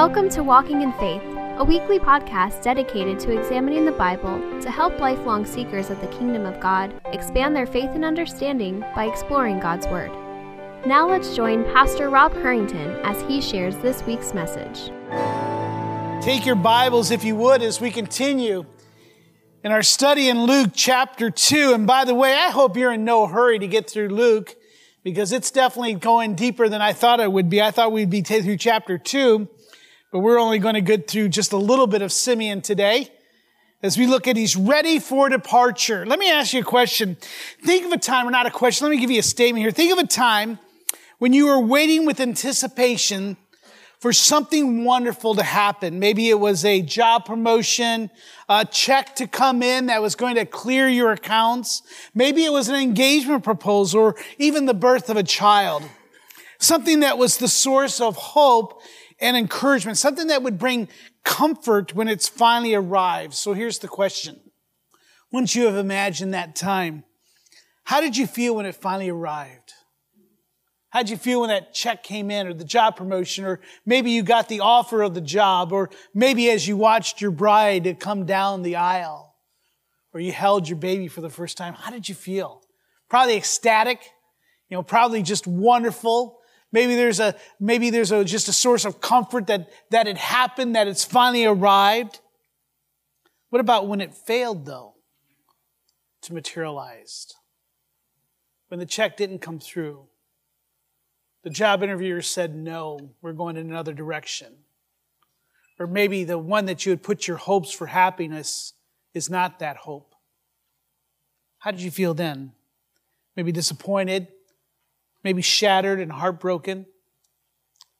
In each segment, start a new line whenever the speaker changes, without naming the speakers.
Welcome to Walking in Faith, a weekly podcast dedicated to examining the Bible to help lifelong seekers of the kingdom of God expand their faith and understanding by exploring God's Word. Now let's join Pastor Rob Harrington as he shares this week's message.
Take your Bibles, if you would, as we continue in our study in Luke chapter 2. And by the way, I hope you're in no hurry to get through Luke because it's definitely going deeper than I thought it would be. I thought we'd be through chapter 2. But we're only going to get through just a little bit of Simeon today as we look at he's ready for departure. Let me ask you a question. Think of a time, or not a question, let me give you a statement here. Think of a time when you were waiting with anticipation for something wonderful to happen. Maybe it was a job promotion, a check to come in that was going to clear your accounts. Maybe it was an engagement proposal or even the birth of a child. Something that was the source of hope and encouragement, something that would bring comfort when it's finally arrived. So here's the question. Once you have imagined that time, how did you feel when it finally arrived? How did you feel when that check came in or the job promotion or maybe you got the offer of the job or maybe as you watched your bride come down the aisle or you held your baby for the first time? How did you feel? Probably ecstatic, you know, probably just wonderful. Maybe there's a, maybe there's a, just a source of comfort that, that it happened, that it's finally arrived. What about when it failed though to materialize? When the check didn't come through? The job interviewer said, no, we're going in another direction. Or maybe the one that you had put your hopes for happiness is not that hope. How did you feel then? Maybe disappointed, maybe shattered and heartbroken.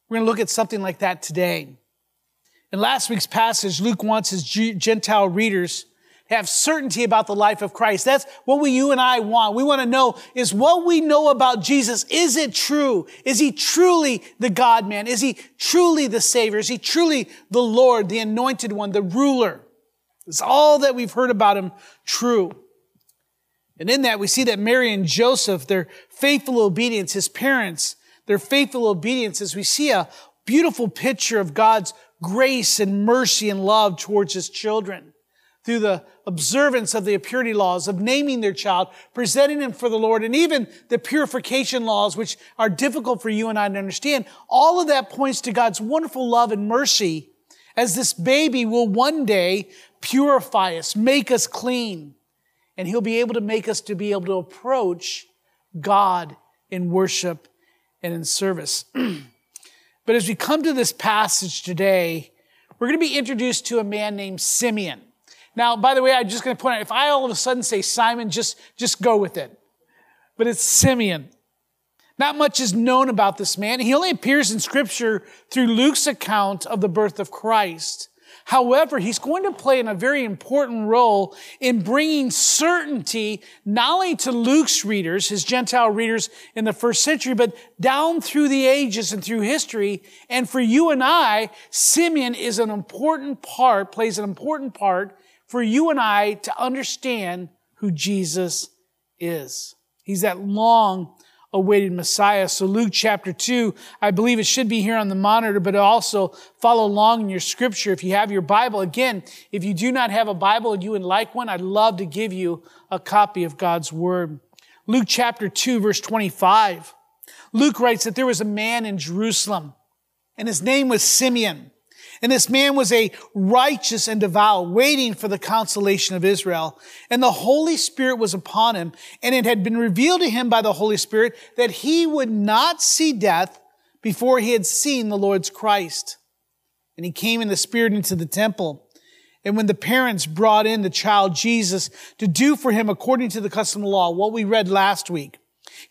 We're going to look at something like that today. In last week's passage, Luke wants his Gentile readers to have certainty about the life of Christ. That's what we, you and I want. We want to know is what we know about Jesus, is it true? Is he truly the God man? Is he truly the Savior? Is he truly the Lord, the anointed one, the ruler? Is all that we've heard about him true? And in that, we see that Mary and Joseph, their faithful obedience, his parents, their faithful obedience, as we see a beautiful picture of God's grace and mercy and love towards his children through the observance of the purity laws, of naming their child, presenting him for the Lord, and even the purification laws, which are difficult for you and I to understand. All of that points to God's wonderful love and mercy as this baby will one day purify us, make us clean and he'll be able to make us to be able to approach God in worship and in service. but as we come to this passage today, we're going to be introduced to a man named Simeon. Now, by the way, I'm just going to point out, if I all of a sudden say Simon, just, just go with it. But it's Simeon. Not much is known about this man. He only appears in scripture through Luke's account of the birth of Christ. However, he's going to play in a very important role in bringing certainty not only to Luke's readers, his Gentile readers in the first century, but down through the ages and through history. And for you and I, Simeon is an important part, plays an important part for you and I to understand who Jesus is. He's that long awaited Messiah. So Luke chapter 2, I believe it should be here on the monitor, but also follow along in your scripture if you have your Bible. Again, if you do not have a Bible and you would like one, I'd love to give you a copy of God's Word. Luke chapter 2, verse 25. Luke writes that there was a man in Jerusalem, and his name was Simeon. And this man was a righteous and devout, waiting for the consolation of Israel. And the Holy Spirit was upon him, and it had been revealed to him by the Holy Spirit that he would not see death before he had seen the Lord's Christ. And he came in the Spirit into the temple. And when the parents brought in the child Jesus to do for him according to the custom of the law, what we read last week,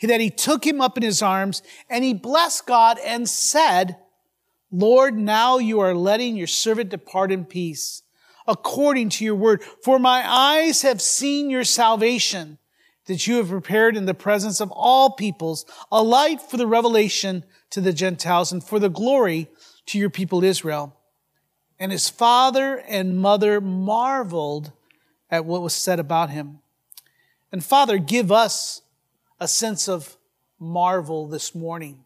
that he took him up in his arms and he blessed God and said, Lord, now you are letting your servant depart in peace, according to your word. For my eyes have seen your salvation, that you have prepared in the presence of all peoples, a light for the revelation to the Gentiles and for the glory to your people Israel. And his father and mother marveled at what was said about him. And Father, give us a sense of marvel this morning,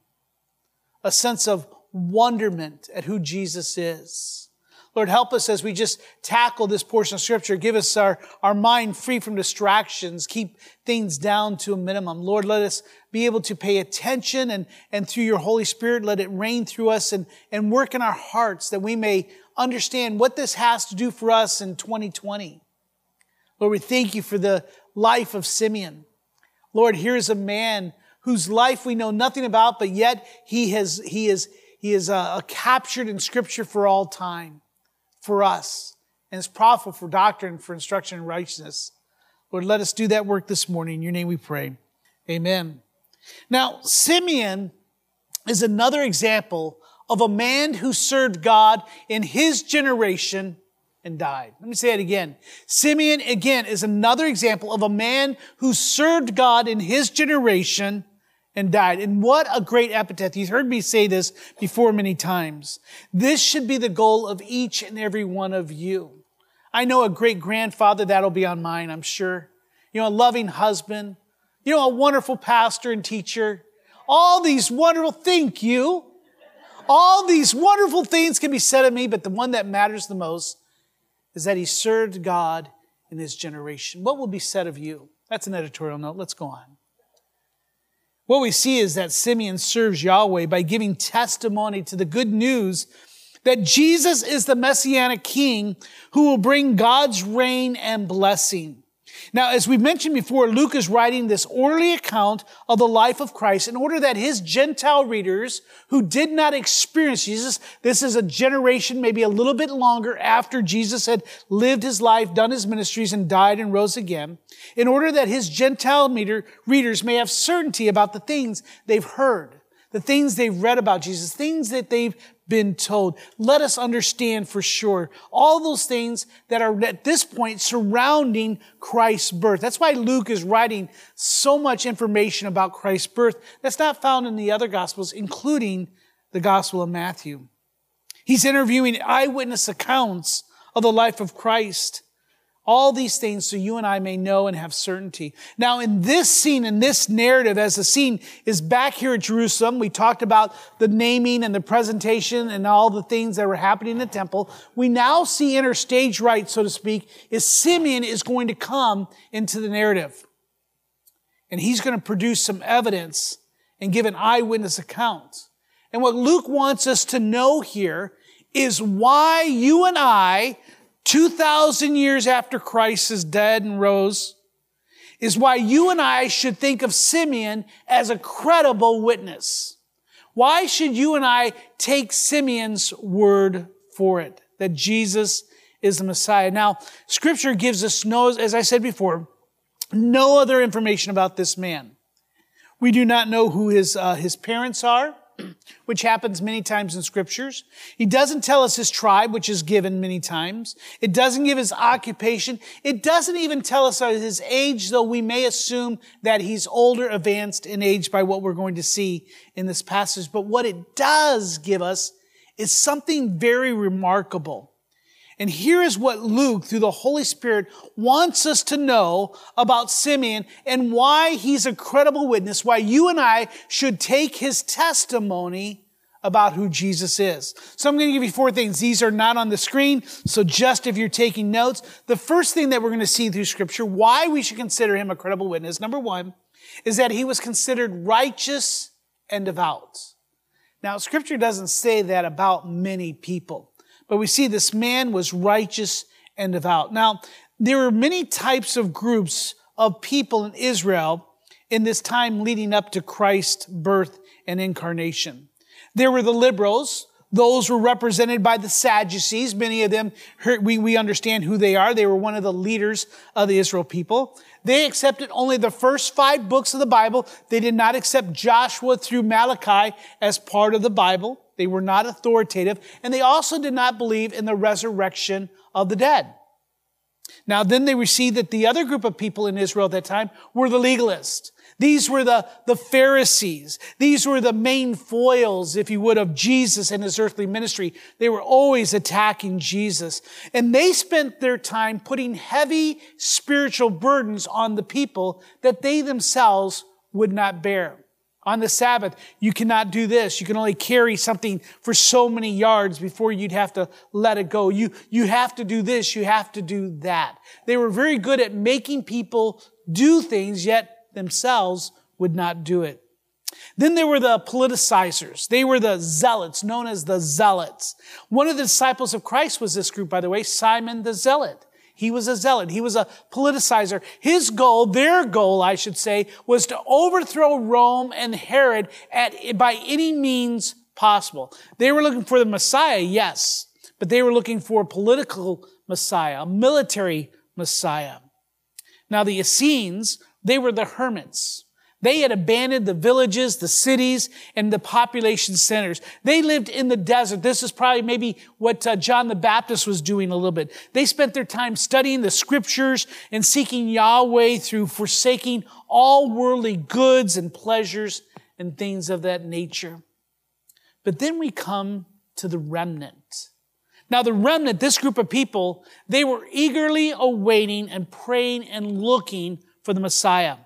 a sense of wonderment at who Jesus is. Lord, help us as we just tackle this portion of scripture. Give us our, our mind free from distractions. Keep things down to a minimum. Lord, let us be able to pay attention and, and through your Holy Spirit, let it reign through us and, and work in our hearts that we may understand what this has to do for us in 2020. Lord, we thank you for the life of Simeon. Lord, here's a man whose life we know nothing about, but yet he has, he is, he is uh, captured in scripture for all time for us and is profitable for doctrine, for instruction in righteousness. Lord, let us do that work this morning. In your name we pray. Amen. Now, Simeon is another example of a man who served God in his generation and died. Let me say it again. Simeon, again, is another example of a man who served God in his generation and died. And what a great epitaph. You've heard me say this before many times. This should be the goal of each and every one of you. I know a great grandfather, that'll be on mine, I'm sure. You know, a loving husband. You know, a wonderful pastor and teacher. All these wonderful, thank you. All these wonderful things can be said of me, but the one that matters the most is that he served God in his generation. What will be said of you? That's an editorial note. Let's go on. What we see is that Simeon serves Yahweh by giving testimony to the good news that Jesus is the messianic king who will bring God's reign and blessing. Now, as we've mentioned before, Luke is writing this orderly account of the life of Christ in order that his Gentile readers who did not experience Jesus, this is a generation maybe a little bit longer after Jesus had lived his life, done his ministries, and died and rose again, in order that his Gentile readers may have certainty about the things they've heard the things they've read about Jesus, things that they've been told. Let us understand for sure all those things that are at this point surrounding Christ's birth. That's why Luke is writing so much information about Christ's birth that's not found in the other gospels, including the gospel of Matthew. He's interviewing eyewitness accounts of the life of Christ. All these things so you and I may know and have certainty. Now, in this scene, in this narrative, as the scene is back here at Jerusalem, we talked about the naming and the presentation and all the things that were happening in the temple. We now see enter stage right, so to speak, is Simeon is going to come into the narrative. And he's going to produce some evidence and give an eyewitness account. And what Luke wants us to know here is why you and I 2,000 years after Christ is dead and rose, is why you and I should think of Simeon as a credible witness. Why should you and I take Simeon's word for it, that Jesus is the Messiah? Now, scripture gives us no, as I said before, no other information about this man. We do not know who his, uh, his parents are. which happens many times in scriptures. He doesn't tell us his tribe, which is given many times. It doesn't give his occupation. It doesn't even tell us his age, though we may assume that he's older, advanced in age by what we're going to see in this passage. But what it does give us is something very remarkable. And here is what Luke, through the Holy Spirit, wants us to know about Simeon and why he's a credible witness, why you and I should take his testimony about who Jesus is. So I'm going to give you four things. These are not on the screen, so just if you're taking notes. The first thing that we're going to see through scripture, why we should consider him a credible witness, number one, is that he was considered righteous and devout. Now, scripture doesn't say that about many people. But we see this man was righteous and devout. Now, there were many types of groups of people in Israel in this time leading up to Christ's birth and incarnation. There were the liberals. Those were represented by the Sadducees. Many of them, we, we understand who they are. They were one of the leaders of the Israel people. They accepted only the first five books of the Bible. They did not accept Joshua through Malachi as part of the Bible. They were not authoritative. And they also did not believe in the resurrection of the dead. Now, then they received that the other group of people in Israel at that time were the legalists. These were the, the Pharisees. These were the main foils, if you would, of Jesus and his earthly ministry. They were always attacking Jesus. And they spent their time putting heavy spiritual burdens on the people that they themselves would not bear. On the Sabbath, you cannot do this. You can only carry something for so many yards before you'd have to let it go. You, you have to do this. You have to do that. They were very good at making people do things, yet themselves would not do it. Then there were the politicizers. They were the zealots, known as the zealots. One of the disciples of Christ was this group, by the way, Simon the Zealot. He was a zealot. He was a politicizer. His goal, their goal, I should say, was to overthrow Rome and Herod at, by any means possible. They were looking for the Messiah, yes, but they were looking for a political Messiah, a military Messiah. Now the Essenes, they were the hermits. They had abandoned the villages, the cities, and the population centers. They lived in the desert. This is probably maybe what uh, John the Baptist was doing a little bit. They spent their time studying the scriptures and seeking Yahweh through forsaking all worldly goods and pleasures and things of that nature. But then we come to the remnant. Now, the remnant, this group of people, they were eagerly awaiting and praying and looking for the Messiah.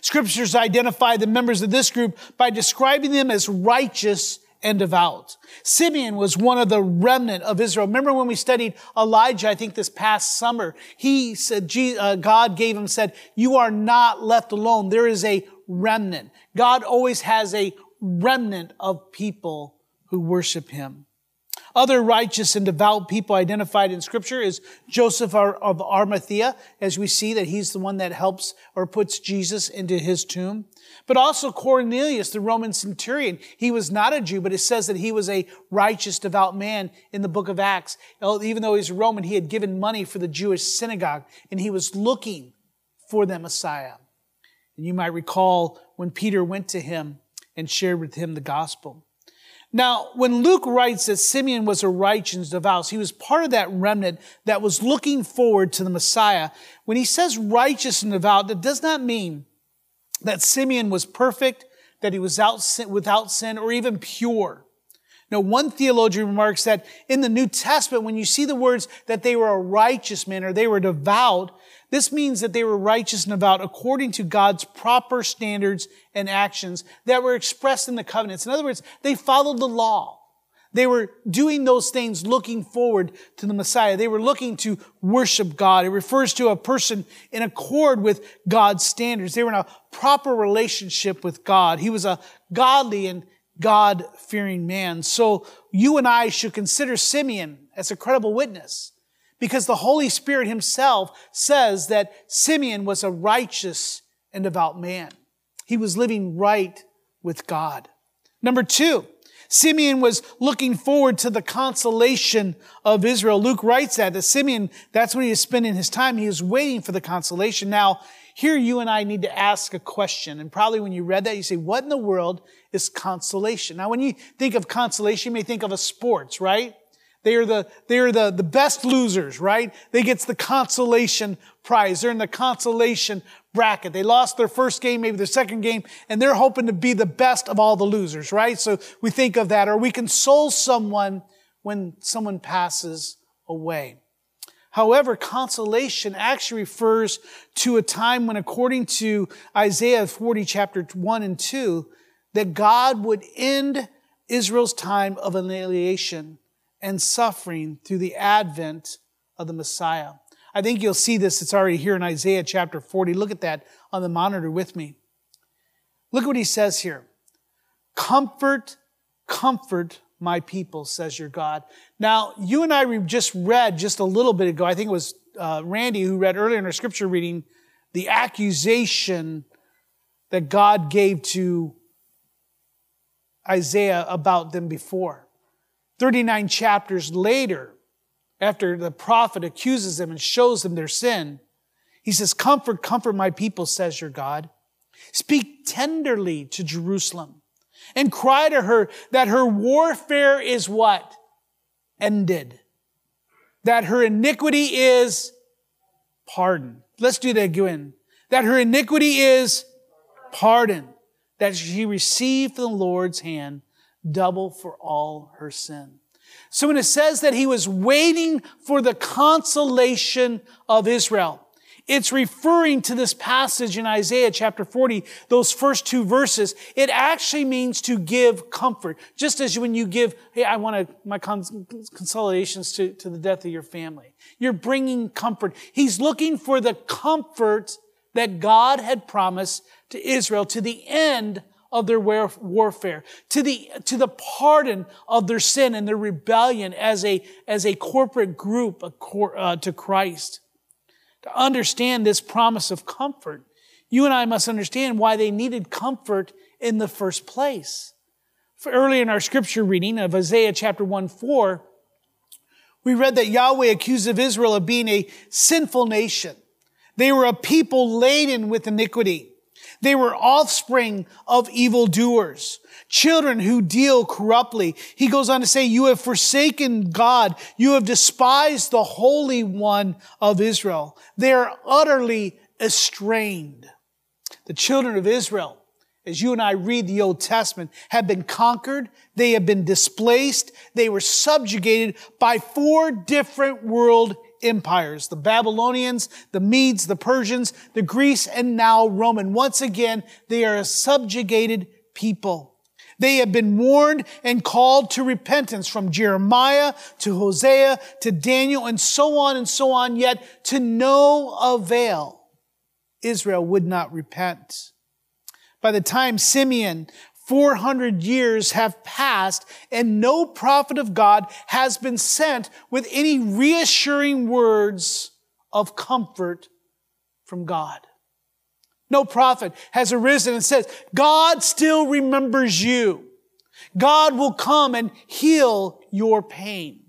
Scriptures identify the members of this group by describing them as righteous and devout. Simeon was one of the remnant of Israel. Remember when we studied Elijah, I think this past summer, he said, uh, God gave him, said, you are not left alone. There is a remnant. God always has a remnant of people who worship him. Other righteous and devout people identified in scripture is Joseph of Arimathea, as we see that he's the one that helps or puts Jesus into his tomb. But also Cornelius, the Roman centurion. He was not a Jew, but it says that he was a righteous, devout man in the book of Acts. Even though he's a Roman, he had given money for the Jewish synagogue and he was looking for the Messiah. And you might recall when Peter went to him and shared with him the gospel. Now, when Luke writes that Simeon was a righteous and devout, he was part of that remnant that was looking forward to the Messiah. When he says righteous and devout, that does not mean that Simeon was perfect, that he was without sin, or even pure. Now, one theologian remarks that in the New Testament, when you see the words that they were a righteous man or they were devout, this means that they were righteous and devout according to God's proper standards and actions that were expressed in the covenants. In other words, they followed the law. They were doing those things looking forward to the Messiah. They were looking to worship God. It refers to a person in accord with God's standards. They were in a proper relationship with God. He was a godly and God-fearing man. So you and I should consider Simeon as a credible witness because the Holy Spirit himself says that Simeon was a righteous and devout man. He was living right with God. Number two, Simeon was looking forward to the consolation of Israel. Luke writes that, that Simeon, that's what he is spending his time. He is waiting for the consolation. Now, here you and I need to ask a question. And probably when you read that, you say, what in the world is consolation? Now, when you think of consolation, you may think of a sports, right? They are the, they are the, the best losers, right? They get the consolation prize. They're in the consolation bracket. They lost their first game, maybe their second game, and they're hoping to be the best of all the losers, right? So we think of that. Or we console someone when someone passes away. However, consolation actually refers to a time when, according to Isaiah 40, chapter 1 and 2, that God would end Israel's time of annihilation and suffering through the advent of the Messiah. I think you'll see this. It's already here in Isaiah chapter 40. Look at that on the monitor with me. Look at what he says here. Comfort, comfort my people, says your God. Now, you and I just read just a little bit ago, I think it was uh, Randy who read earlier in our scripture reading, the accusation that God gave to Isaiah about them before. 39 chapters later, after the prophet accuses them and shows them their sin, he says, Comfort, comfort my people, says your God. Speak tenderly to Jerusalem and cry to her that her warfare is what? Ended. That her iniquity is pardoned. Let's do that again. That her iniquity is pardoned. That she received from the Lord's hand double for all her sin. So when it says that he was waiting for the consolation of Israel, it's referring to this passage in Isaiah chapter 40, those first two verses. It actually means to give comfort. Just as when you give, hey, I want my consolidations to, to the death of your family. You're bringing comfort. He's looking for the comfort that God had promised to Israel to the end of their warfare, to the, to the pardon of their sin and their rebellion as a, as a corporate group uh, to Christ to understand this promise of comfort, you and I must understand why they needed comfort in the first place. For early in our scripture reading of Isaiah chapter 1 4, we read that Yahweh accused of Israel of being a sinful nation. They were a people laden with iniquity. They were offspring of evildoers, children who deal corruptly. He goes on to say, you have forsaken God. You have despised the Holy One of Israel. They are utterly estranged. The children of Israel, as you and I read the Old Testament, have been conquered. They have been displaced. They were subjugated by four different world empires the Babylonians, the Medes, the Persians, the Greece, and now Roman. Once again, they are a subjugated people. They have been warned and called to repentance from Jeremiah to Hosea to Daniel and so on and so on, yet to no avail. Israel would not repent. By the time Simeon 400 years have passed and no prophet of God has been sent with any reassuring words of comfort from God. No prophet has arisen and says, God still remembers you. God will come and heal your pain.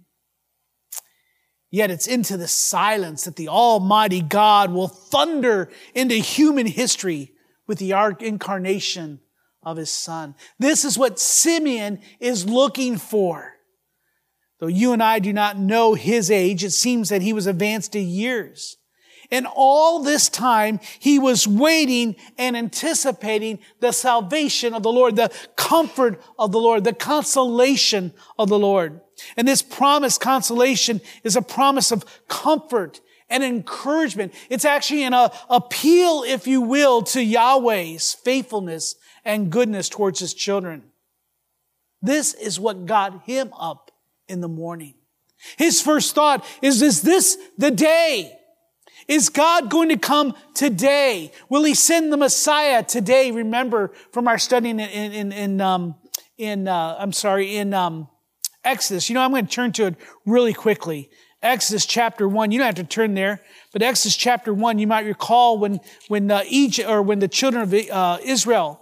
Yet it's into the silence that the Almighty God will thunder into human history with the incarnation of his son. This is what Simeon is looking for. Though you and I do not know his age, it seems that he was advanced in years. And all this time, he was waiting and anticipating the salvation of the Lord, the comfort of the Lord, the consolation of the Lord. And this promised consolation is a promise of comfort and encouragement. It's actually an uh, appeal, if you will, to Yahweh's faithfulness and goodness towards his children. This is what got him up in the morning. His first thought is, is this the day? Is God going to come today? Will he send the Messiah today? Remember from our studying in, in, in, um, in uh, I'm sorry, in um, Exodus. You know, I'm going to turn to it really quickly. Exodus chapter 1. You don't have to turn there, but Exodus chapter 1, you might recall when, when uh, Egypt, or when the children of uh, Israel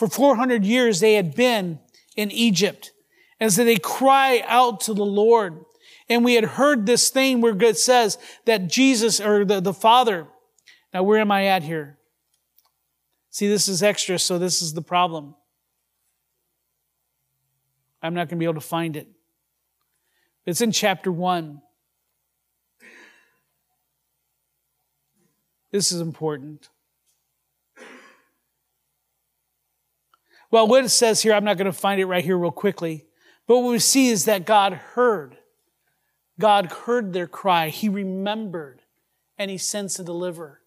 for 400 years they had been in Egypt. And so they cry out to the Lord. And we had heard this thing where it says that Jesus or the, the Father. Now, where am I at here? See, this is extra, so this is the problem. I'm not going to be able to find it. It's in chapter 1. This is important. Well, what it says here, I'm not going to find it right here real quickly. But what we see is that God heard. God heard their cry. He remembered and he sends to deliver.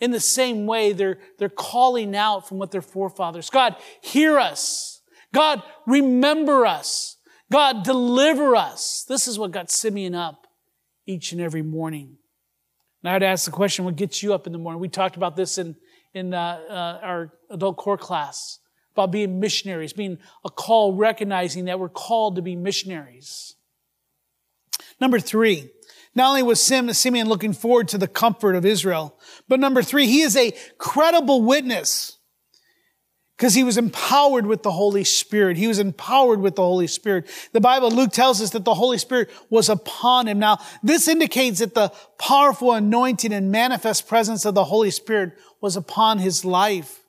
In the same way, they're, they're calling out from what their forefathers. God, hear us. God, remember us. God, deliver us. This is what got Simeon up each and every morning. Now I'd ask the question, what gets you up in the morning? We talked about this in, in uh, uh, our adult core class about being missionaries, being a call, recognizing that we're called to be missionaries. Number three, not only was Simeon looking forward to the comfort of Israel, but number three, he is a credible witness because he was empowered with the Holy Spirit. He was empowered with the Holy Spirit. The Bible, Luke tells us that the Holy Spirit was upon him. Now, this indicates that the powerful anointing and manifest presence of the Holy Spirit was upon his life.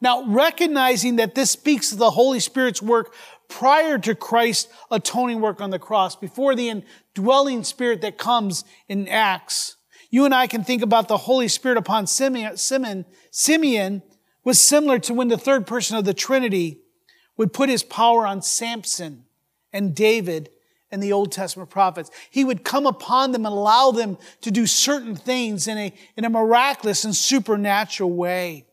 Now, recognizing that this speaks of the Holy Spirit's work prior to Christ's atoning work on the cross, before the indwelling spirit that comes in Acts, you and I can think about the Holy Spirit upon Simeon, Simeon, Simeon was similar to when the third person of the Trinity would put his power on Samson and David and the Old Testament prophets. He would come upon them and allow them to do certain things in a, in a miraculous and supernatural way.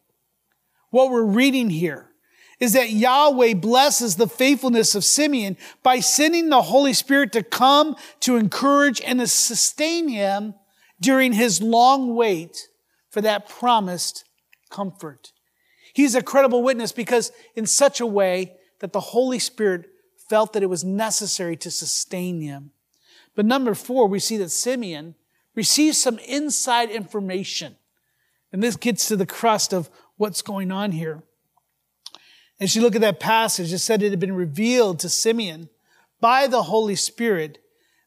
What we're reading here is that Yahweh blesses the faithfulness of Simeon by sending the Holy Spirit to come to encourage and to sustain him during his long wait for that promised comfort. He's a credible witness because in such a way that the Holy Spirit felt that it was necessary to sustain him. But number four, we see that Simeon receives some inside information. And this gets to the crust of what's going on here. As you look at that passage, it said it had been revealed to Simeon by the Holy Spirit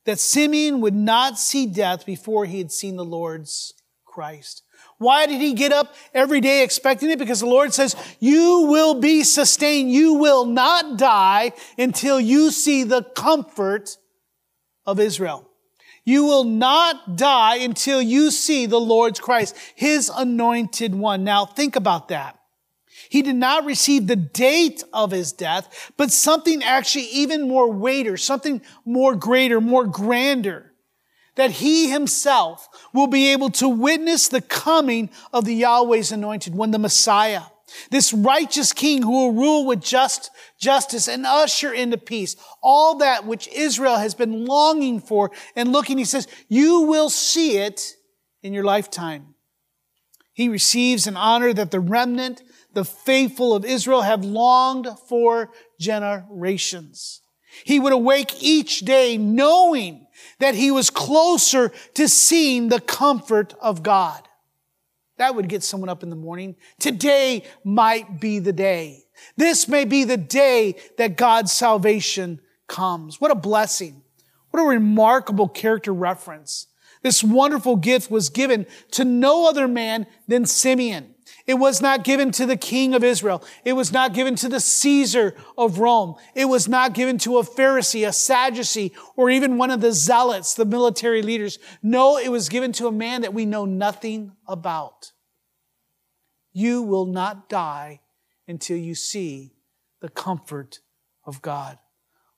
that Simeon would not see death before he had seen the Lord's Christ. Why did he get up every day expecting it? Because the Lord says, you will be sustained. You will not die until you see the comfort of Israel. You will not die until you see the Lord's Christ, His anointed one. Now think about that. He did not receive the date of his death, but something actually even more weightier, something more greater, more grander. That he himself will be able to witness the coming of the Yahweh's anointed one, the Messiah. This righteous king who will rule with just justice and usher into peace. All that which Israel has been longing for and looking, he says, you will see it in your lifetime. He receives an honor that the remnant the faithful of Israel have longed for generations. He would awake each day knowing that he was closer to seeing the comfort of God. That would get someone up in the morning. Today might be the day. This may be the day that God's salvation comes. What a blessing. What a remarkable character reference. This wonderful gift was given to no other man than Simeon. It was not given to the king of Israel. It was not given to the Caesar of Rome. It was not given to a Pharisee, a Sadducee, or even one of the zealots, the military leaders. No, it was given to a man that we know nothing about. You will not die until you see the comfort of God.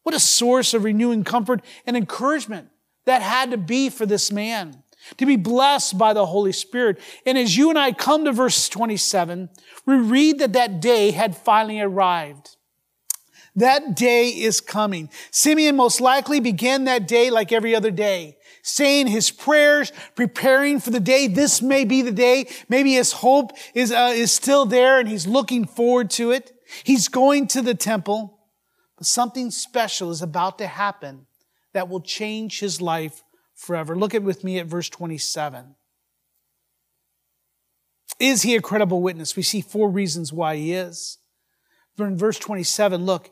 What a source of renewing comfort and encouragement that had to be for this man to be blessed by the Holy Spirit. And as you and I come to verse 27, we read that that day had finally arrived. That day is coming. Simeon most likely began that day like every other day, saying his prayers, preparing for the day. This may be the day. Maybe his hope is, uh, is still there and he's looking forward to it. He's going to the temple, but something special is about to happen that will change his life forever. Look at with me at verse 27. Is he a credible witness? We see four reasons why he is. In verse 27, look,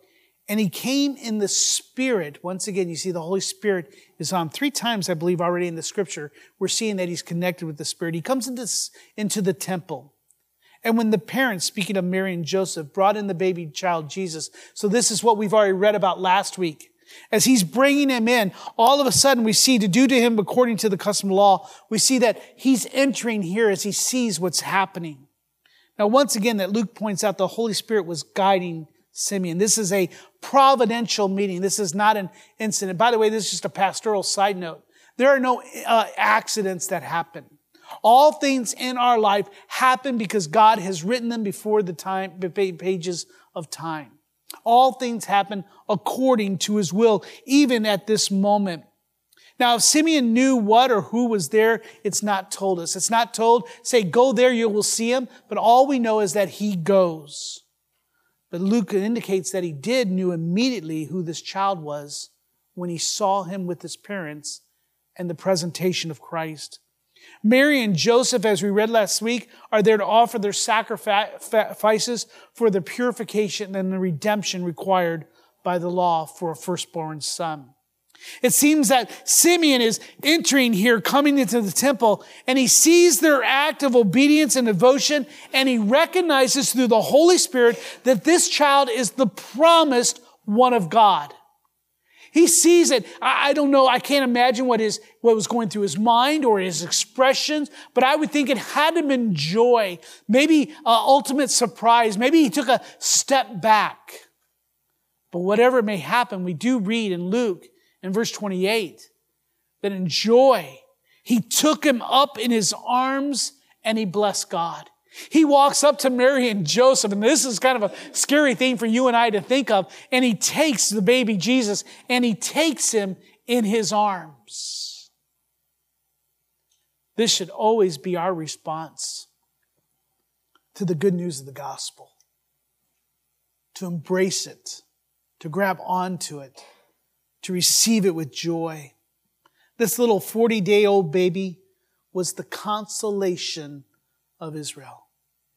and he came in the Spirit. Once again, you see the Holy Spirit is on three times, I believe, already in the scripture. We're seeing that he's connected with the Spirit. He comes into, into the temple. And when the parents, speaking of Mary and Joseph, brought in the baby child Jesus, so this is what we've already read about last week. As he's bringing him in, all of a sudden we see to do to him according to the custom law, we see that he's entering here as he sees what's happening. Now, once again, that Luke points out the Holy Spirit was guiding Simeon. This is a providential meeting. This is not an incident. By the way, this is just a pastoral side note. There are no uh, accidents that happen. All things in our life happen because God has written them before the time, pages of time. All things happen according to his will, even at this moment. Now, if Simeon knew what or who was there, it's not told us. It's not told, say, go there, you will see him. But all we know is that he goes. But Luke indicates that he did knew immediately who this child was when he saw him with his parents and the presentation of Christ. Mary and Joseph, as we read last week, are there to offer their sacrifices for the purification and the redemption required by the law for a firstborn son. It seems that Simeon is entering here, coming into the temple, and he sees their act of obedience and devotion, and he recognizes through the Holy Spirit that this child is the promised one of God. He sees it. I, I, don't know. I can't imagine what his, what was going through his mind or his expressions, but I would think it had him been joy, maybe uh, ultimate surprise. Maybe he took a step back. But whatever may happen, we do read in Luke in verse 28 that in joy, he took him up in his arms and he blessed God. He walks up to Mary and Joseph, and this is kind of a scary thing for you and I to think of. And he takes the baby Jesus and he takes him in his arms. This should always be our response to the good news of the gospel to embrace it, to grab onto it, to receive it with joy. This little 40 day old baby was the consolation of Israel.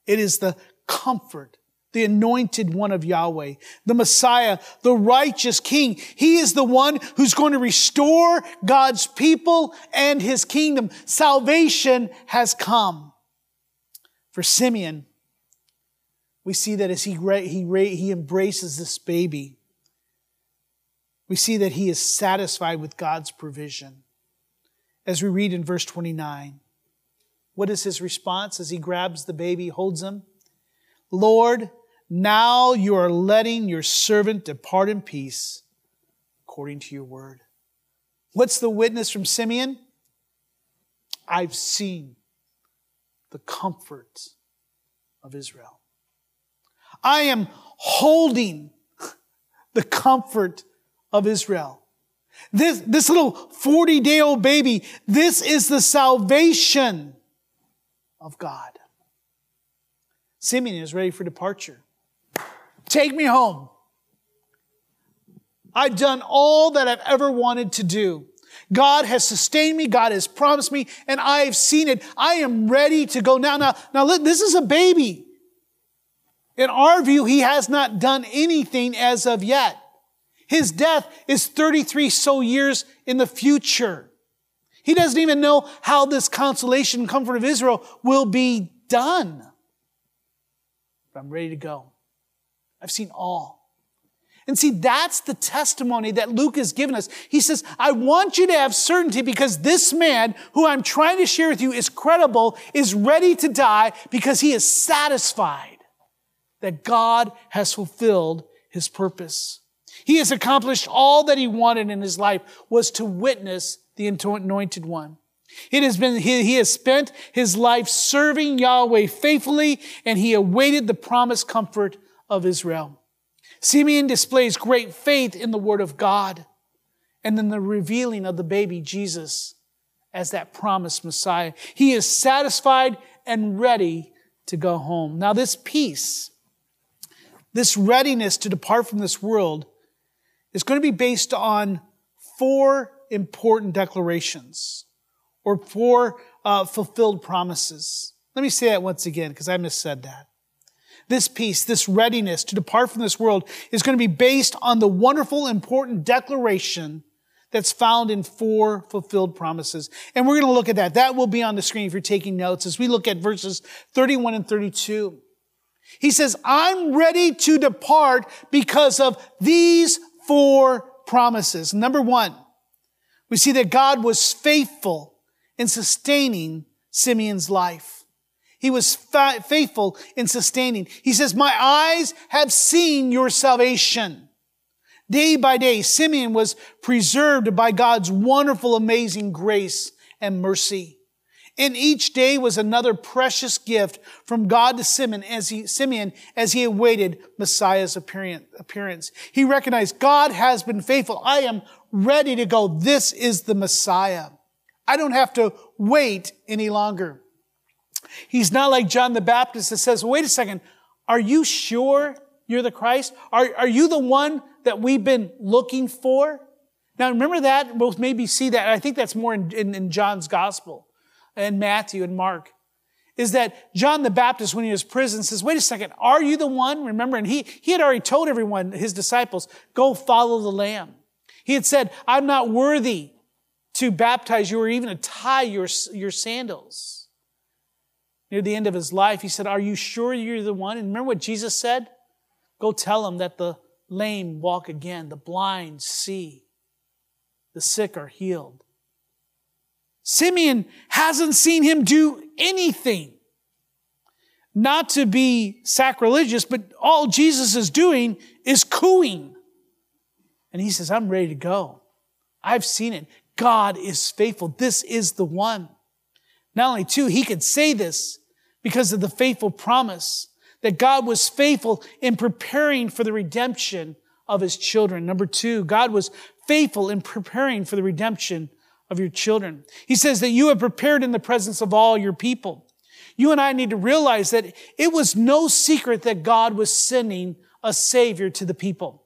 It is the comfort, the anointed one of Yahweh, the Messiah, the righteous King. He is the one who's going to restore God's people and his kingdom. Salvation has come. For Simeon, we see that as he, he, he embraces this baby, we see that he is satisfied with God's provision. As we read in verse 29, what is his response as he grabs the baby, holds him? Lord, now you are letting your servant depart in peace according to your word. What's the witness from Simeon? I've seen the comfort of Israel. I am holding the comfort of Israel. This, this little 40 day old baby, this is the salvation of God. Simeon is ready for departure. Take me home. I've done all that I've ever wanted to do. God has sustained me. God has promised me and I have seen it. I am ready to go now. Now, now look, this is a baby. In our view, he has not done anything as of yet. His death is 33 so years in the future. He doesn't even know how this consolation and comfort of Israel will be done. But I'm ready to go. I've seen all. And see, that's the testimony that Luke has given us. He says, I want you to have certainty because this man who I'm trying to share with you is credible, is ready to die because he is satisfied that God has fulfilled his purpose. He has accomplished all that he wanted in his life was to witness the anointed one. It has been, he, he has spent his life serving Yahweh faithfully and he awaited the promised comfort of Israel. Simeon displays great faith in the word of God and in the revealing of the baby Jesus as that promised Messiah. He is satisfied and ready to go home. Now this peace this readiness to depart from this world is going to be based on four important declarations or four uh, fulfilled promises. Let me say that once again because I missaid that. This peace, this readiness to depart from this world is going to be based on the wonderful, important declaration that's found in four fulfilled promises. And we're going to look at that. That will be on the screen if you're taking notes as we look at verses 31 and 32. He says, I'm ready to depart because of these four promises. Number one, we see that God was faithful in sustaining Simeon's life. He was fa- faithful in sustaining. He says, my eyes have seen your salvation. Day by day, Simeon was preserved by God's wonderful, amazing grace and mercy. And each day was another precious gift from God to Simeon as he, Simeon as he awaited Messiah's appearance. He recognized God has been faithful. I am ready to go. This is the Messiah. I don't have to wait any longer. He's not like John the Baptist that says, wait a second, are you sure you're the Christ? Are, are you the one that we've been looking for? Now remember that, we'll maybe see that. I think that's more in, in, in John's gospel and Matthew and Mark is that John the Baptist, when he was in prison, says, wait a second, are you the one? Remember, and he, he had already told everyone, his disciples, go follow the Lamb. He had said, I'm not worthy to baptize you or even to tie your, your sandals. Near the end of his life, he said, Are you sure you're the one? And remember what Jesus said? Go tell them that the lame walk again, the blind see, the sick are healed. Simeon hasn't seen him do anything. Not to be sacrilegious, but all Jesus is doing is cooing. And he says, I'm ready to go. I've seen it. God is faithful. This is the one. Not only two, he could say this because of the faithful promise that God was faithful in preparing for the redemption of his children. Number two, God was faithful in preparing for the redemption of your children. He says that you have prepared in the presence of all your people. You and I need to realize that it was no secret that God was sending a savior to the people.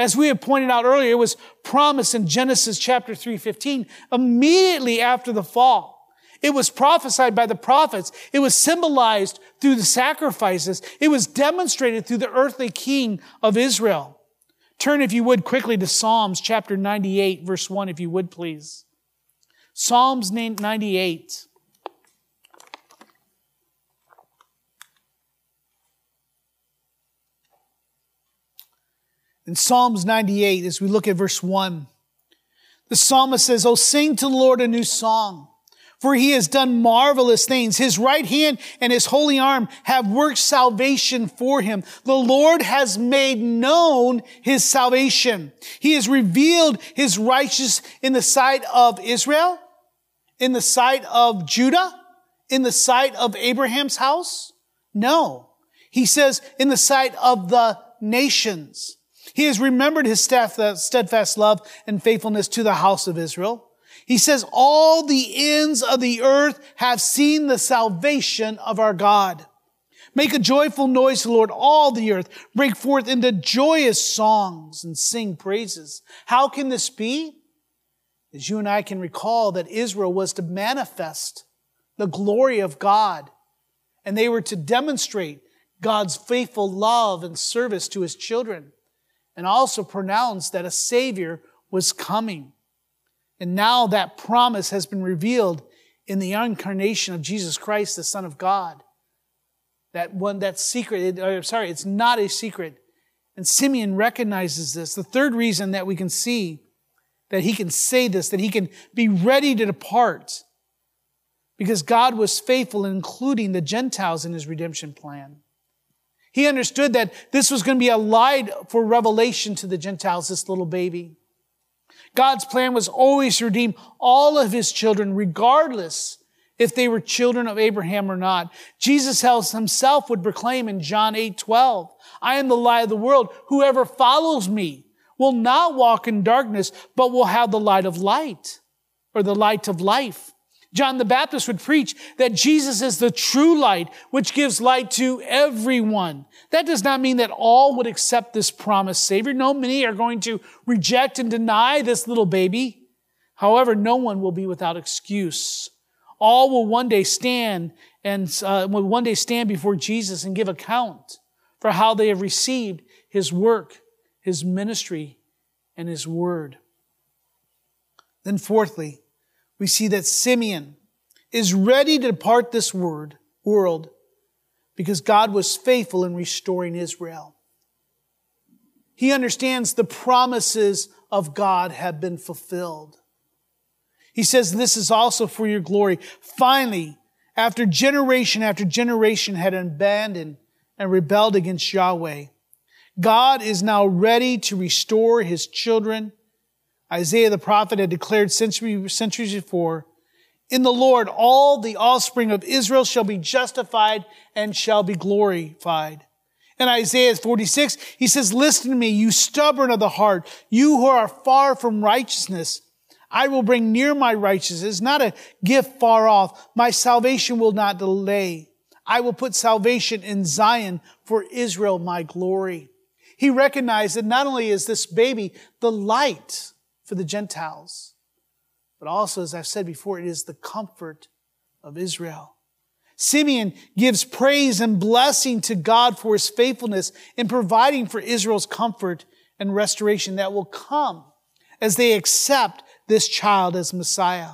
As we have pointed out earlier, it was promised in Genesis chapter 3:15 immediately after the fall. It was prophesied by the prophets. It was symbolized through the sacrifices. It was demonstrated through the earthly king of Israel. Turn, if you would, quickly to Psalms chapter 98, verse 1, if you would, please. Psalms 98. In Psalms 98, as we look at verse 1, the psalmist says, Oh, sing to the Lord a new song for he has done marvelous things. His right hand and his holy arm have worked salvation for him. The Lord has made known his salvation. He has revealed his righteousness in the sight of Israel, in the sight of Judah, in the sight of Abraham's house. No. He says in the sight of the nations. He has remembered his steadfast love and faithfulness to the house of Israel. He says, all the ends of the earth have seen the salvation of our God. Make a joyful noise to the Lord, all the earth. Break forth into joyous songs and sing praises. How can this be? As you and I can recall that Israel was to manifest the glory of God, and they were to demonstrate God's faithful love and service to his children, and also pronounced that a Savior was coming. And now that promise has been revealed in the incarnation of Jesus Christ, the Son of God. That one, that secret, it, uh, sorry, it's not a secret. And Simeon recognizes this. The third reason that we can see that he can say this, that he can be ready to depart, because God was faithful in including the Gentiles in his redemption plan. He understood that this was going to be a light for revelation to the Gentiles, this little baby. God's plan was always to redeem all of his children, regardless if they were children of Abraham or not. Jesus himself would proclaim in John 8, 12, I am the light of the world. Whoever follows me will not walk in darkness, but will have the light of light or the light of life. John the Baptist would preach that Jesus is the true light, which gives light to everyone. That does not mean that all would accept this promised Savior. No, many are going to reject and deny this little baby. However, no one will be without excuse. All will one day stand and uh, will one day stand before Jesus and give account for how they have received His work, His ministry, and His word. Then, fourthly, we see that Simeon is ready to depart this word, world because God was faithful in restoring Israel. He understands the promises of God have been fulfilled. He says, This is also for your glory. Finally, after generation after generation had abandoned and rebelled against Yahweh, God is now ready to restore his children Isaiah the prophet had declared centuries, before, in the Lord, all the offspring of Israel shall be justified and shall be glorified. In Isaiah 46, he says, listen to me, you stubborn of the heart, you who are far from righteousness. I will bring near my righteousness, not a gift far off. My salvation will not delay. I will put salvation in Zion for Israel, my glory. He recognized that not only is this baby the light for the Gentiles. But also, as I've said before, it is the comfort of Israel. Simeon gives praise and blessing to God for his faithfulness in providing for Israel's comfort and restoration that will come as they accept this child as Messiah.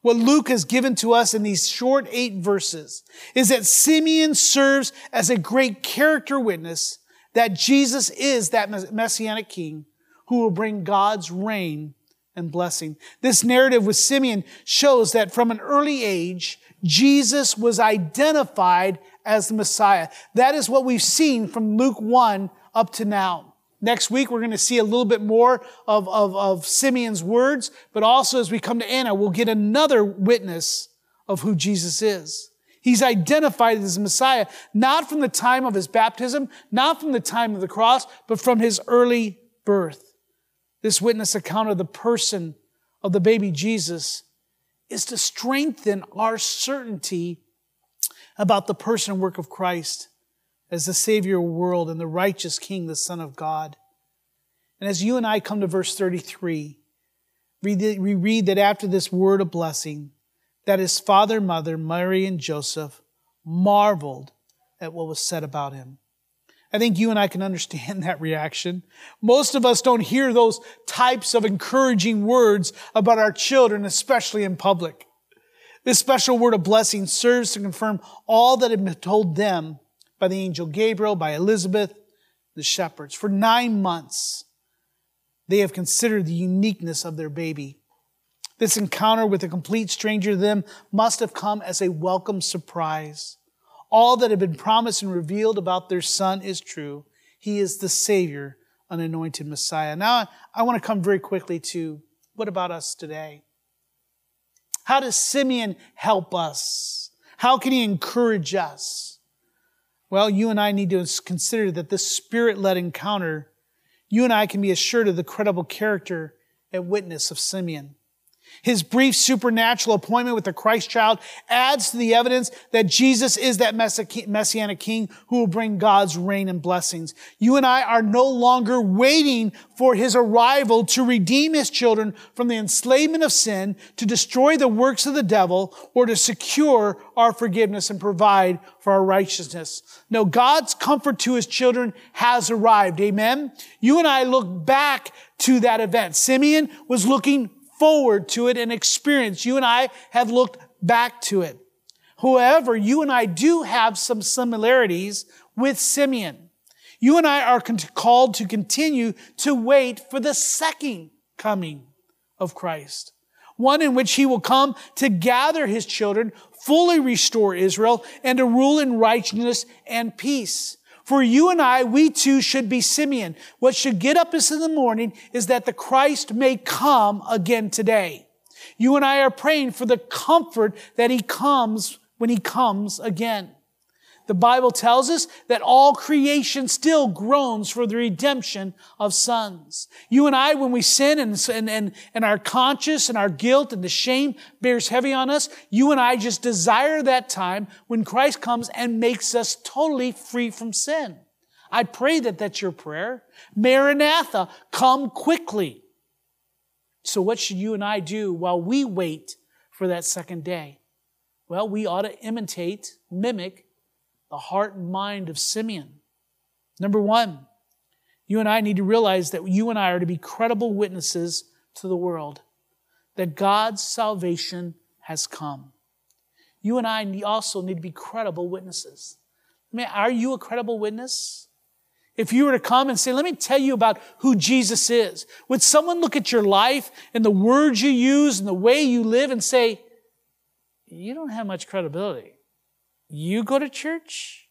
What Luke has given to us in these short eight verses is that Simeon serves as a great character witness that Jesus is that messianic king who will bring God's reign and blessing. This narrative with Simeon shows that from an early age, Jesus was identified as the Messiah. That is what we've seen from Luke 1 up to now. Next week, we're going to see a little bit more of, of, of Simeon's words, but also as we come to Anna, we'll get another witness of who Jesus is. He's identified as the Messiah, not from the time of his baptism, not from the time of the cross, but from his early birth. This witness account of the person of the baby Jesus is to strengthen our certainty about the person and work of Christ as the Savior of the world and the righteous King, the Son of God. And as you and I come to verse 33, we read that after this word of blessing, that his father, mother, Mary, and Joseph marveled at what was said about him. I think you and I can understand that reaction. Most of us don't hear those types of encouraging words about our children, especially in public. This special word of blessing serves to confirm all that had been told them by the angel Gabriel, by Elizabeth, the shepherds. For nine months, they have considered the uniqueness of their baby. This encounter with a complete stranger to them must have come as a welcome surprise. All that had been promised and revealed about their son is true. He is the Savior, an anointed Messiah. Now, I want to come very quickly to what about us today? How does Simeon help us? How can he encourage us? Well, you and I need to consider that this spirit led encounter, you and I can be assured of the credible character and witness of Simeon. His brief supernatural appointment with the Christ child adds to the evidence that Jesus is that messianic king who will bring God's reign and blessings. You and I are no longer waiting for his arrival to redeem his children from the enslavement of sin, to destroy the works of the devil, or to secure our forgiveness and provide for our righteousness. No, God's comfort to his children has arrived. Amen. You and I look back to that event. Simeon was looking forward to it and experience. You and I have looked back to it. However, you and I do have some similarities with Simeon. You and I are called to continue to wait for the second coming of Christ. One in which he will come to gather his children, fully restore Israel, and to rule in righteousness and peace. For you and I, we too should be Simeon. What should get up us in the morning is that the Christ may come again today. You and I are praying for the comfort that he comes when he comes again. The Bible tells us that all creation still groans for the redemption of sons. You and I, when we sin and, and, and, and our conscience and our guilt and the shame bears heavy on us, you and I just desire that time when Christ comes and makes us totally free from sin. I pray that that's your prayer. Maranatha, come quickly. So what should you and I do while we wait for that second day? Well, we ought to imitate, mimic the heart and mind of Simeon. Number one, you and I need to realize that you and I are to be credible witnesses to the world that God's salvation has come. You and I also need to be credible witnesses. I mean, are you a credible witness? If you were to come and say, let me tell you about who Jesus is, would someone look at your life and the words you use and the way you live and say, you don't have much credibility? You go to church?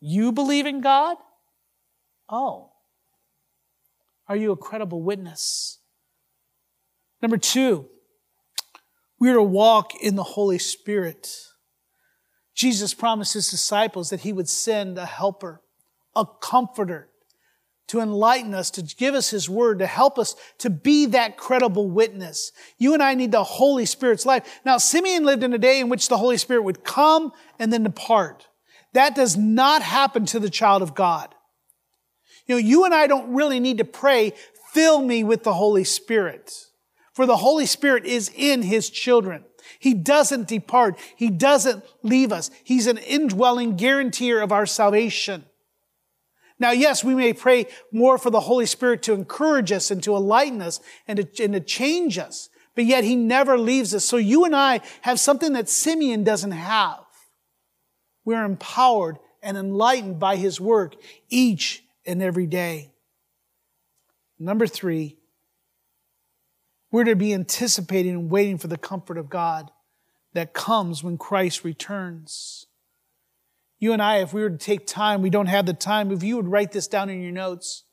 You believe in God? Oh. Are you a credible witness? Number two, we are to walk in the Holy Spirit. Jesus promised his disciples that he would send a helper, a comforter, to enlighten us, to give us His Word, to help us to be that credible witness. You and I need the Holy Spirit's life. Now, Simeon lived in a day in which the Holy Spirit would come and then depart. That does not happen to the child of God. You know, you and I don't really need to pray, fill me with the Holy Spirit. For the Holy Spirit is in His children. He doesn't depart. He doesn't leave us. He's an indwelling guarantor of our salvation. Now, yes, we may pray more for the Holy Spirit to encourage us and to enlighten us and to, and to change us, but yet He never leaves us. So you and I have something that Simeon doesn't have. We're empowered and enlightened by His work each and every day. Number three, we're to be anticipating and waiting for the comfort of God that comes when Christ returns. You and I, if we were to take time, we don't have the time. If you would write this down in your notes,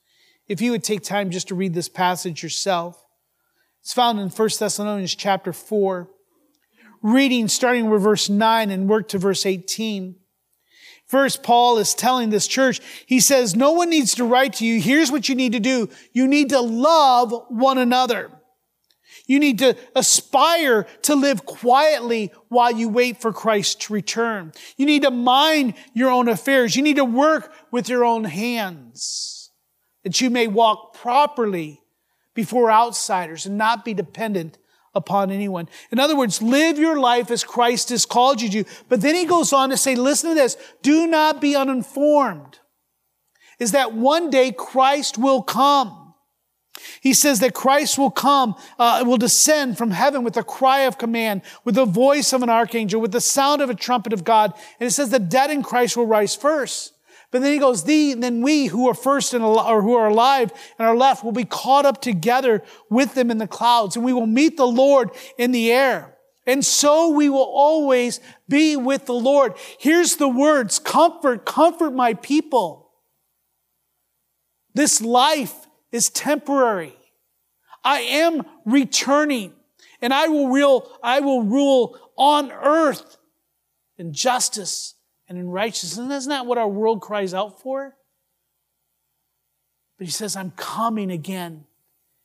if you would take time just to read this passage yourself. It's found in 1 Thessalonians chapter 4, reading starting with verse 9 and work to verse 18. First, Paul is telling this church, he says, no one needs to write to you. Here's what you need to do. You need to love one another. You need to aspire to live quietly while you wait for Christ to return. You need to mind your own affairs. You need to work with your own hands that you may walk properly before outsiders and not be dependent upon anyone. In other words, live your life as Christ has called you to. But then he goes on to say, listen to this, do not be uninformed. Is that one day Christ will come. He says that Christ will come, uh, will descend from heaven with a cry of command, with the voice of an archangel, with the sound of a trumpet of God. And it says the dead in Christ will rise first. But then he goes, "The then we who are first and or who are alive and are left will be caught up together with them in the clouds, and we will meet the Lord in the air. And so we will always be with the Lord. Here's the words, comfort, comfort my people. This life is temporary. I am returning and I will rule, I will rule on earth in justice and in righteousness. And isn't that what our world cries out for? But he says, I'm coming again.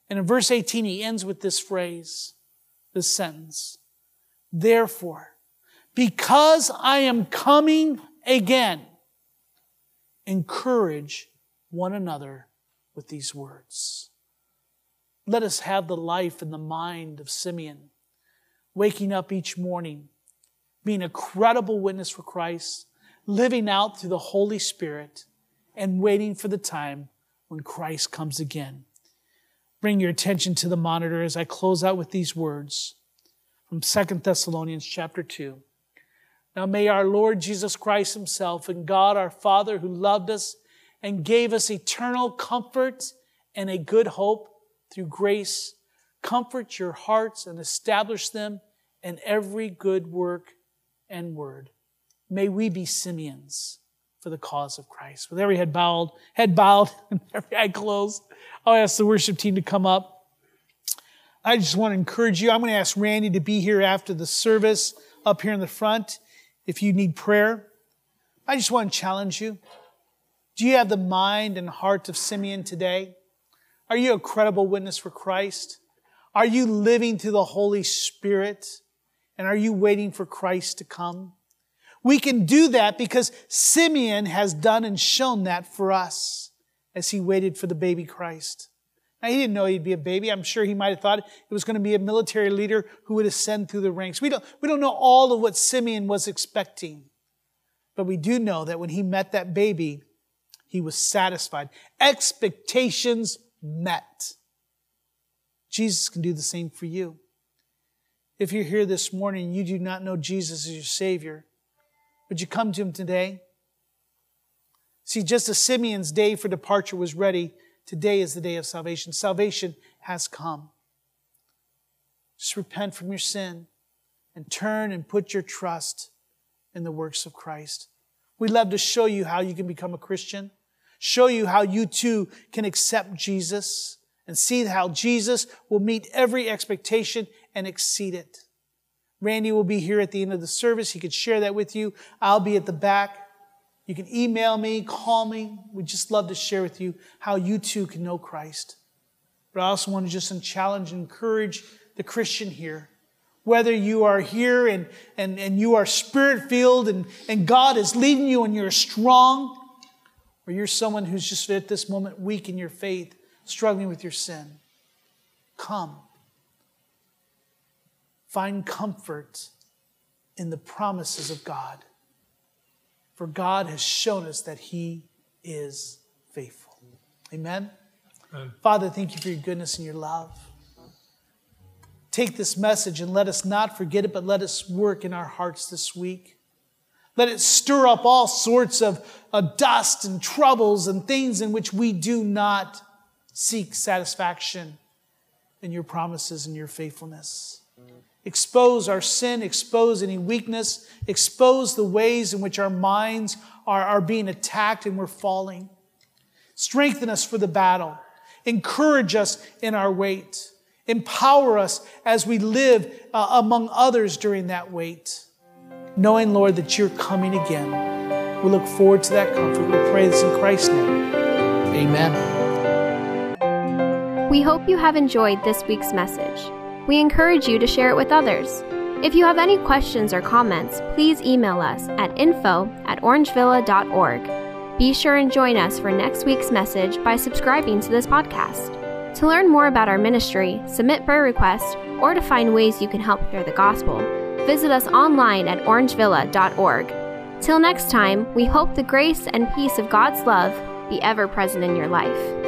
And in verse 18, he ends with this phrase, this sentence. Therefore, because I am coming again, encourage one another with these words. Let us have the life and the mind of Simeon, waking up each morning, being a credible witness for Christ, living out through the Holy Spirit and waiting for the time when Christ comes again. Bring your attention to the monitor as I close out with these words from 2 Thessalonians chapter 2. Now may our Lord Jesus Christ himself and God our Father who loved us and gave us eternal comfort and a good hope through grace comfort your hearts and establish them in every good work and word. May we be Simeons for the cause of Christ. With every head bowed, head bowed, and every eye closed, I'll ask the worship team to come up. I just want to encourage you. I'm going to ask Randy to be here after the service up here in the front if you need prayer. I just want to challenge you. Do you have the mind and heart of Simeon today? Are you a credible witness for Christ? Are you living through the Holy Spirit? And are you waiting for Christ to come? We can do that because Simeon has done and shown that for us as he waited for the baby Christ. Now, he didn't know he'd be a baby. I'm sure he might have thought it was going to be a military leader who would ascend through the ranks. We don't, we don't know all of what Simeon was expecting. But we do know that when he met that baby, he was satisfied. Expectations met. Jesus can do the same for you. If you're here this morning and you do not know Jesus as your Savior, would you come to him today? See, just as Simeon's day for departure was ready, today is the day of salvation. Salvation has come. Just repent from your sin and turn and put your trust in the works of Christ. We'd love to show you how you can become a Christian, show you how you too can accept Jesus and see how Jesus will meet every expectation and exceed it. Randy will be here at the end of the service. He could share that with you. I'll be at the back. You can email me, call me. We'd just love to share with you how you too can know Christ. But I also want to just challenge and encourage the Christian here. Whether you are here and, and, and you are spirit filled and, and God is leading you and you're strong, or you're someone who's just at this moment weak in your faith, struggling with your sin, come Find comfort in the promises of God. For God has shown us that He is faithful. Amen? Amen. Father, thank you for your goodness and your love. Take this message and let us not forget it, but let us work in our hearts this week. Let it stir up all sorts of uh, dust and troubles and things in which we do not seek satisfaction in your promises and your faithfulness. Expose our sin, expose any weakness, expose the ways in which our minds are, are being attacked and we're falling. Strengthen us for the battle. Encourage us in our wait. Empower us as we live uh, among others during that wait. Knowing, Lord, that you're coming again. We look forward to that comfort. We pray this in Christ's name. Amen.
We hope you have enjoyed this week's message. We encourage you to share it with others. If you have any questions or comments, please email us at info at orangevilla.org. Be sure and join us for next week's message by subscribing to this podcast. To learn more about our ministry, submit prayer requests, or to find ways you can help share the gospel, visit us online at orangevilla.org. Till next time, we hope the grace and peace of God's love be ever present in your life.